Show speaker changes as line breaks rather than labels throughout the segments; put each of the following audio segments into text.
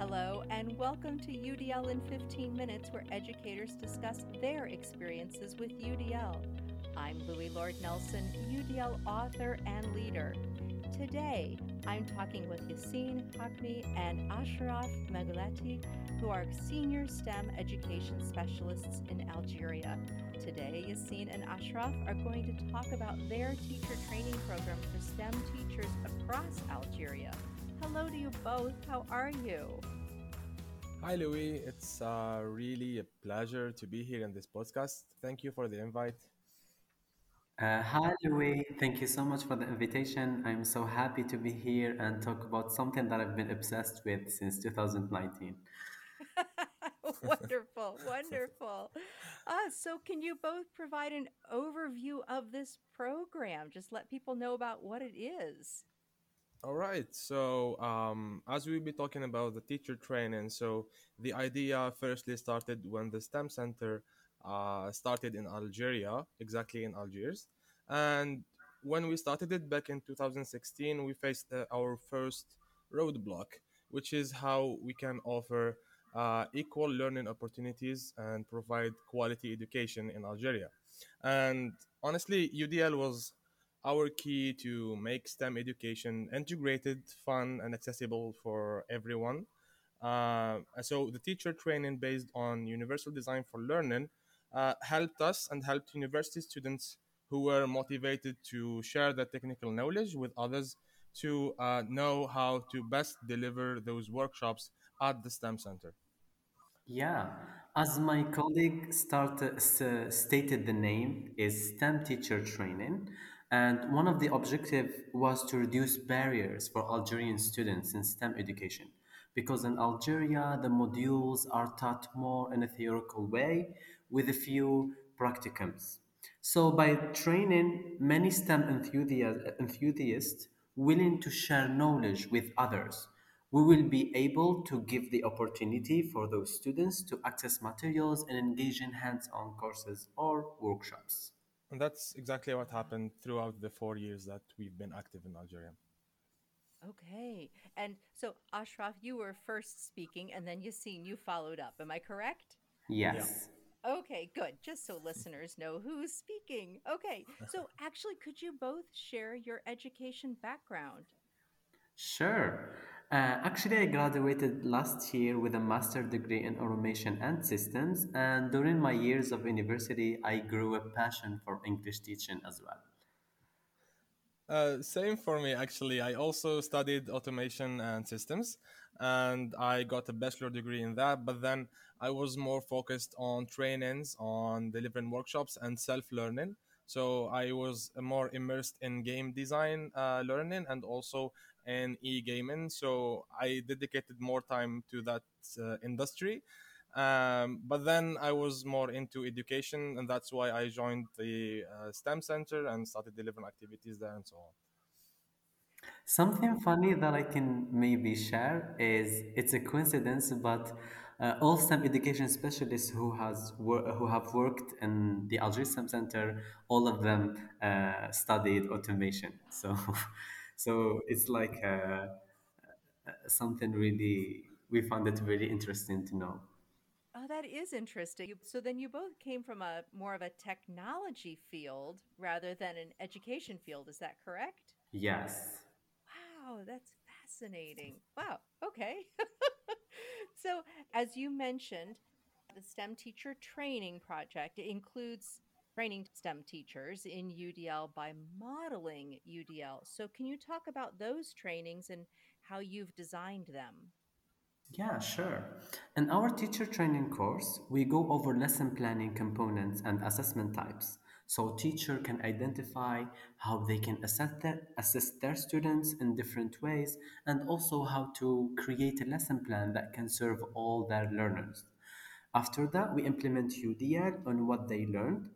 Hello, and welcome to UDL in 15 Minutes, where educators discuss their experiences with UDL. I'm Loui Lord Nelson, UDL author and leader. Today, I'm talking with Yassine Hakmi and Ashraf Megalati, who are senior STEM education specialists in Algeria. Today, Yassine and Ashraf are going to talk about their teacher training program for STEM teachers across Algeria. Hello to you both. How are you?
Hi, Louis. It's uh, really a pleasure to be here in this podcast. Thank you for the invite.
Uh, hi, Louis. Thank you so much for the invitation. I'm so happy to be here and talk about something that I've been obsessed with since 2019.
wonderful, wonderful. Uh, so, can you both provide an overview of this program? Just let people know about what it is.
All right. So, um, as we'll be talking about the teacher training, so the idea firstly started when the STEM Center uh, started in Algeria, exactly in Algiers. And when we started it back in 2016, we faced uh, our first roadblock, which is how we can offer uh, equal learning opportunities and provide quality education in Algeria. And honestly, UDL was our key to make STEM education integrated, fun, and accessible for everyone. Uh, so the teacher training based on universal design for learning uh, helped us and helped university students who were motivated to share their technical knowledge with others to uh, know how to best deliver those workshops at the STEM Center.
Yeah, as my colleague started, s- stated, the name is STEM teacher training, and one of the objectives was to reduce barriers for Algerian students in STEM education, because in Algeria the modules are taught more in a theoretical way with a few practicums. So by training many STEM enthusiasts willing to share knowledge with others we will be able to give the opportunity for those students to access materials and engage in hands-on courses or workshops.
And that's exactly what happened throughout the four years that we've been active in Algeria.
Okay. And so, Ashraf, you were first speaking, and then Yassine, you followed up. Am I correct?
Yes.
Yeah.
Okay, good. Just so listeners know who's speaking. Okay. So, actually, could you both share your education background?
Sure. Uh, actually, I graduated last year with a master degree in automation and systems, and during my years of university, I grew a passion for English teaching as well.
Uh, same for me, actually. I also studied automation and systems, and I got a bachelor degree in that. But then I was more focused on trainings, on delivering workshops, and self learning. So I was more immersed in game design uh, learning and also in e gaming. So I dedicated more time to that uh, industry. Um, but then I was more into education, and that's why I joined the uh, STEM Center and started delivering activities there and so on.
Something funny that I can maybe share is it's a coincidence, but uh, all STEM education specialists who has wor- who have worked in the Algeria STEM Center, all of them uh, studied automation. So, so it's like uh, something really we found it very interesting to know.
Oh, that is interesting. So then you both came from a more of a technology field rather than an education field. Is that correct?
Yes.
Wow, that's fascinating. Wow. Okay. so, as you mentioned, the STEM teacher training project includes training STEM teachers in UDL by modeling UDL. So, can you talk about those trainings and how you've designed them?
Yeah, sure. In our teacher training course, we go over lesson planning components and assessment types. So teacher can identify how they can assess their, assist their students in different ways and also how to create a lesson plan that can serve all their learners. After that, we implement UDL on what they learned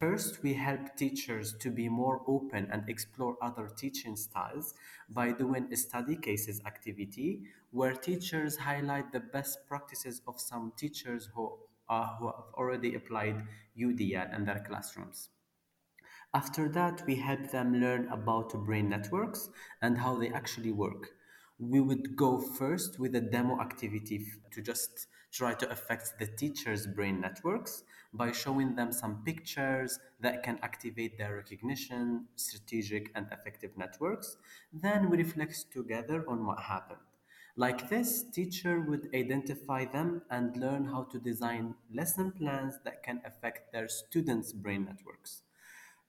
First, we help teachers to be more open and explore other teaching styles by doing a study cases activity where teachers highlight the best practices of some teachers who, uh, who have already applied UDL in their classrooms. After that, we help them learn about brain networks and how they actually work. we would go first with a demo activity to just try to affect the teacher's brain networks by showing them some pictures that can activate their recognition, strategic, and affective networks. Then we reflect together on what happened. Like this, teacher would identify them and learn how to design lesson plans that can affect their students' brain networks.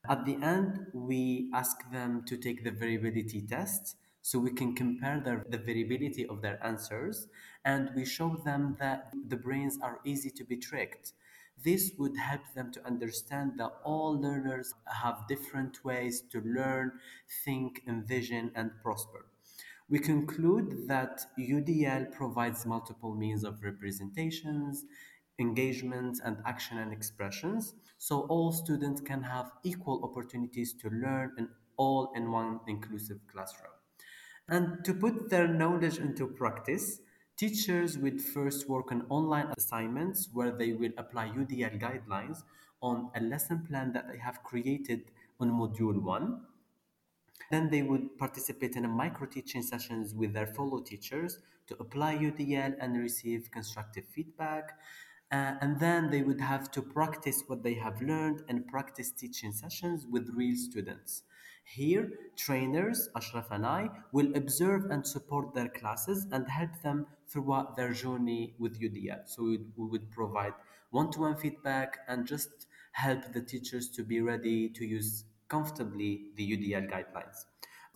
At the end, we ask them to take the variability test so we can compare their, the variability of their answers and we show them that the brains are easy to be tricked. This would help them to understand that all learners have different ways to learn, think, envision, and prosper. We conclude that UDL provides multiple means of representations, engagement, and action and expressions, so all students can have equal opportunities to learn in all in one inclusive classroom. And to put their knowledge into practice, teachers will first work on online assignments where they will apply UDL guidelines on a lesson plan that they have created on Module 1 then they would participate in a micro teaching sessions with their fellow teachers to apply UDL and receive constructive feedback. Uh, and then they would have to practice what they have learned and practice teaching sessions with real students. Here, trainers, Ashraf and I, will observe and support their classes and help them throughout their journey with UDL. So we, would provide one to one feedback and just help the teachers to be ready to use comfortably the UDL guidelines.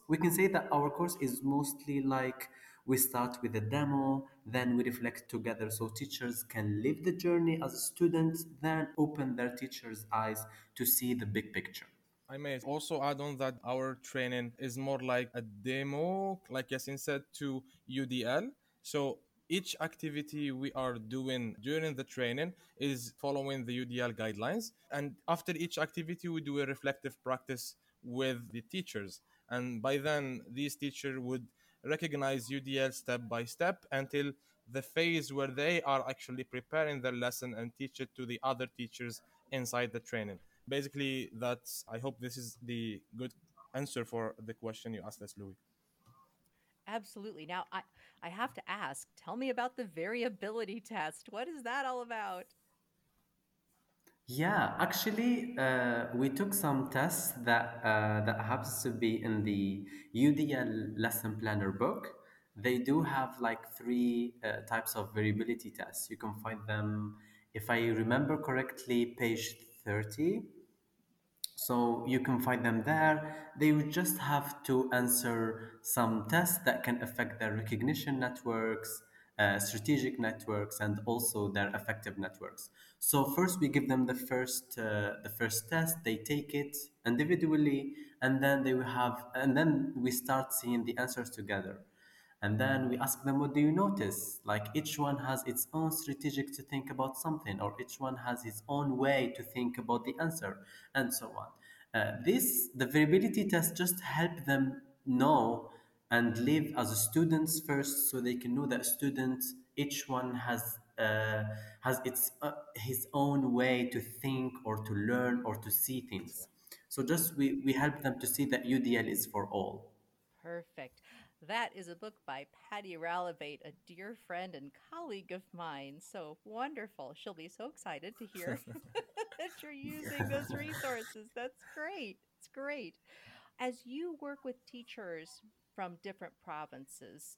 We can say that our course is mostly like we start with a demo, then we reflect together so teachers can live the journey as students, then open their teachers' eyes to see the big picture.
I may also add on that our training is more like a demo, like Yassine said, to UDL. So each activity we are doing during the training is following the UDL guidelines. And after each activity, we do a reflective practice with the teachers. And by then, these teachers would recognize UDL step by step until the phase where they are actually preparing their lesson and teach it to the other teachers inside the training. Basically, that's, I hope this is the good answer for the question you asked us, Louis.
Absolutely. Now, I, I have to ask tell me about the variability test. What is that all about?
Yeah, actually, uh, we took some tests that uh, that happens to be in the UDL lesson planner book. They do have like three uh, types of variability tests. You can find them, if I remember correctly, page 30 so you can find them there. They would just have to answer some tests that can affect their recognition networks, uh, strategic networks, and also their affective networks. So first we give them the first uh, the first test. They take it individually, and then they will have, and then we start seeing the answers together. And then we ask them, what do you notice? Like each one has its own strategic to think about something, or each one has his own way to think about the answer, and so on. Uh, this, the variability test just help them know and live as students first so they can know that students, each one has uh, has its uh, his own way to think or to learn or to see things. So just we, we help them to see that UDL is for all.
Perfect. That is a book by Patti Ralabate, a dear friend and colleague of mine. So wonderful. She'll be so excited to hear that you're using those resources. That's great. It's great. As you work with teachers from different provinces,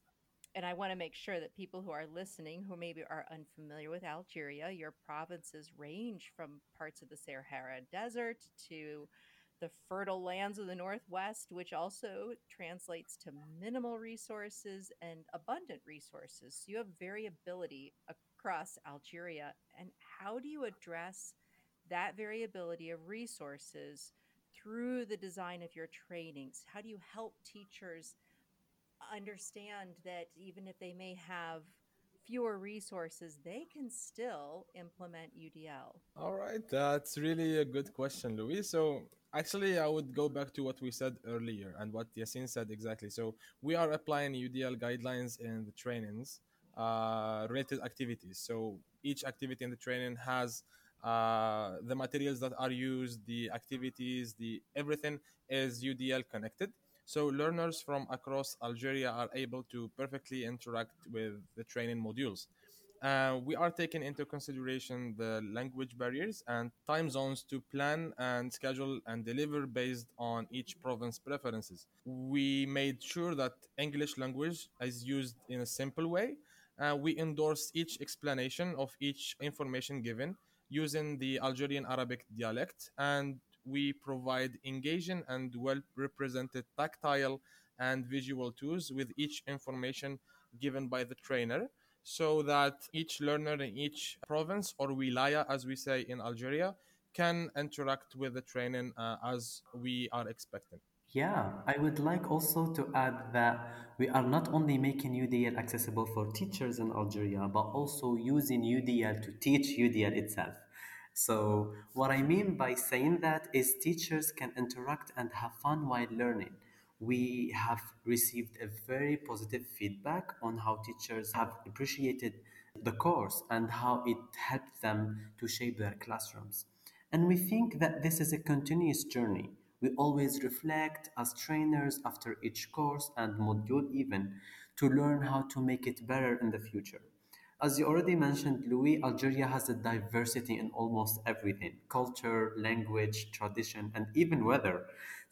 and I want to make sure that people who are listening who maybe are unfamiliar with Algeria, your provinces range from parts of the Sahara Desert to the fertile lands of the Northwest, which also translates to minimal resources and abundant resources. So you have variability across Algeria. And how do you address that variability of resources through the design of your trainings? How do you help teachers understand that even if they may have fewer resources, they can still implement UDL?
All right, that's really a good question, Louis. So, actually, I would go back to what we said earlier and what Yassine said exactly. So, we are applying UDL guidelines in the trainings uh, related activities. So, each activity in the training has uh, the materials that are used, the activities, the everything is UDL connected. So learners from across Algeria are able to perfectly interact with the training modules. Uh, we are taking into consideration the language barriers and time zones to plan and schedule and deliver based on each province preferences. We made sure that English language is used in a simple way. Uh, we endorse each explanation of each information given using the Algerian Arabic dialect, and we provide engaging and well represented tactile and visual tools with each information given by the trainer so that each learner in each province or wilaya, as we say in Algeria, can interact with the training uh, as we are expecting.
Yeah, I would like also to add that we are not only making UDL accessible for teachers in Algeria, but also using UDL to teach UDL itself. So, what I mean by saying that is teachers can interact and have fun while learning. We have received a very positive feedback on how teachers have appreciated the course and how it helped them to shape their classrooms. And we think that this is a continuous journey. We always reflect as trainers after each course and module, even to learn how to make it better in the future. As you already mentioned, Louis, Algeria has a diversity in almost everything culture, language, tradition, and even weather.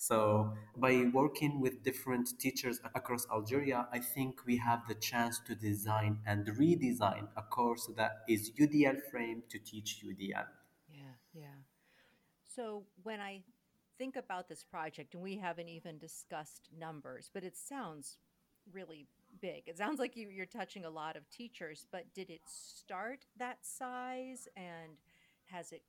So, by working with different teachers across Algeria, I think we have the chance to design and redesign a course that is UDL framed to teach UDL.
Yeah, yeah. So when I think about this project, and we haven't even discussed numbers, but it sounds really big. It sounds like you, you're touching a lot of teachers, but did it start that size and has it?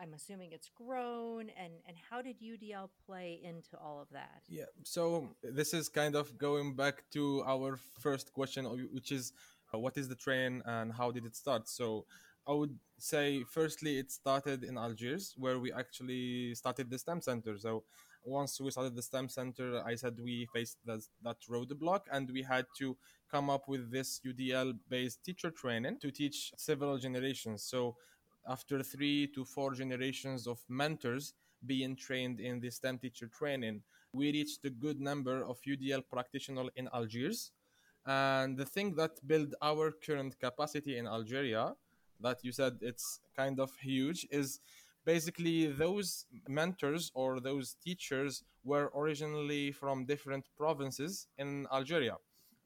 I'm assuming it's grown, and and how did UDL play into all of that?
Yeah, so this is kind of going back to our first question, which is uh, what is the train and how did it start? So I would say, firstly, it started in Algiers, where we actually started the STEM center. So once we started the STEM center, I said we faced that, that roadblock and we had to come up with this UDL based teacher training to teach several generations. So after three to four generations of mentors being trained in the STEM teacher training, we reached a good number of UDL practitioners in Algiers. And the thing that built our current capacity in Algeria, that you said it's kind of huge, is basically those mentors or those teachers were originally from different provinces in Algeria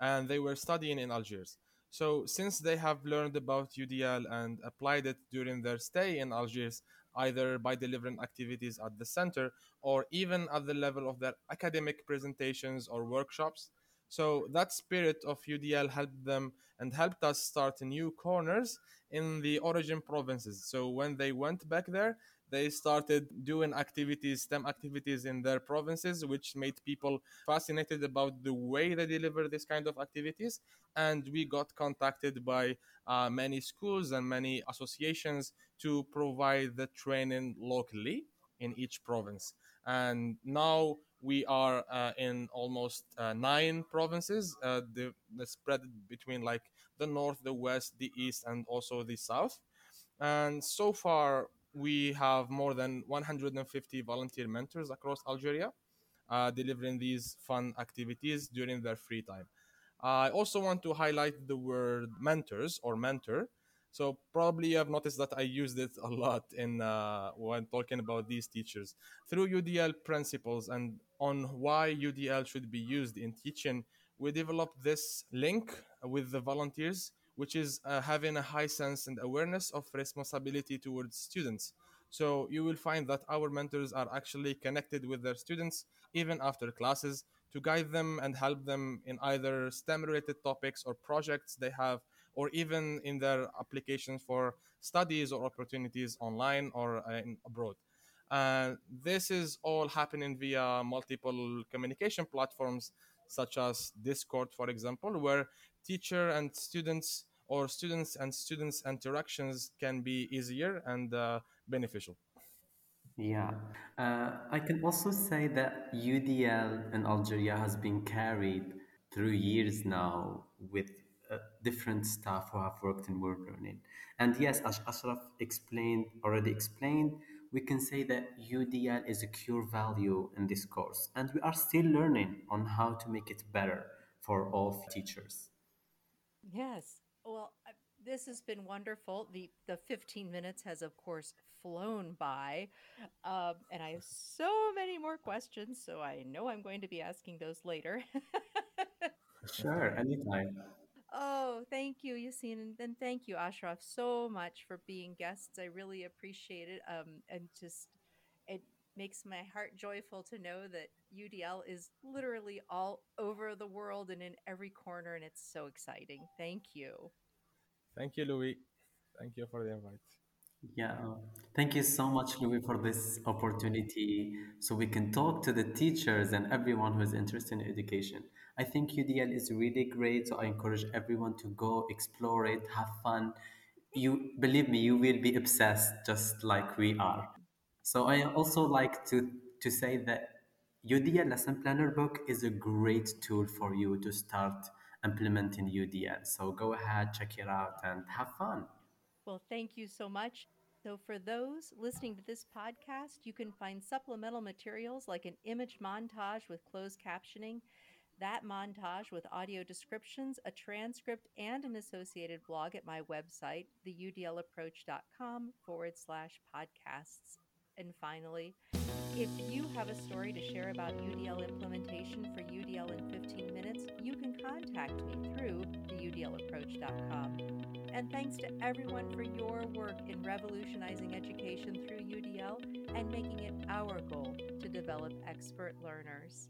and they were studying in Algiers. So since they have learned about UDL and applied it during their stay in Algiers, either by delivering activities at the center or even at the level of their academic presentations or workshops. So that spirit of UDL helped them and helped us start new corners in the origin provinces. So when they went back there, they started doing activities, STEM activities in their provinces, which made people fascinated about the way they deliver this kind of activities. And we got contacted by uh, many schools and many associations to provide the training locally in each province. And now we are uh, in almost uh, nine provinces, uh, the, the spread between like the north, the west, the east, and also the south. And so far, we have more than 150 volunteer mentors across Algeria uh, delivering these fun activities during their free time. I also want to highlight the word mentors or mentor. So probably you have noticed that I used it a lot in uh, when talking about these teachers through UDL principles and on why UDL should be used in teaching. We developed this link with the volunteers which is uh, having a high sense and awareness of responsibility towards students. So you will find that our mentors are actually connected with their students even after classes to guide them and help them in either STEM related topics or projects they have, or even in their applications for studies or opportunities online or uh, abroad. Uh, this is all happening via multiple communication platforms such as Discord, for example, where teacher and students or students and students interactions can be easier and uh, beneficial.
Yeah, uh, I can also say that UDL in Algeria has been carried through years now with uh, different staff who have worked in word learning. And yes, as Ashraf explained, already explained, we can say that UDL is a core value in this course, and we are still learning on how to make it better for all teachers.
Yes. Well, this has been wonderful. The the 15 minutes has of course flown by. Um, and I have so many more questions, so I know I'm going to be asking those later.
Sure, anytime.
Oh, thank you, Yassine, and then thank you, Ashraf, so much for being guests. I really appreciate it. Um, and just it makes my heart joyful to know that UDL is literally all over the world and in every corner, and it's so exciting. Thank you.
Thank you, Louis. Thank you for the invite.
Yeah, thank you so much, Louis, for this opportunity so we can talk to the teachers and everyone who is interested in education. I think UDL is really great, so I encourage everyone to go explore it, have fun. You believe me, you will be obsessed just like we are. So I also like to to say that UDL lesson planner book is a great tool for you to start implementing UDL. So go ahead, check it out, and have fun.
Well, thank you so much. So, for those listening to this podcast, you can find supplemental materials like an image montage with closed captioning, that montage with audio descriptions, a transcript, and an associated blog at my website, theudlapproach.com forward slash podcasts. And finally, if you have a story to share about UDL implementation for UDL in 15 minutes, you can contact me through theudlapproach.com. And thanks to everyone for your work in revolutionizing education through UDL and making it our goal to develop expert learners.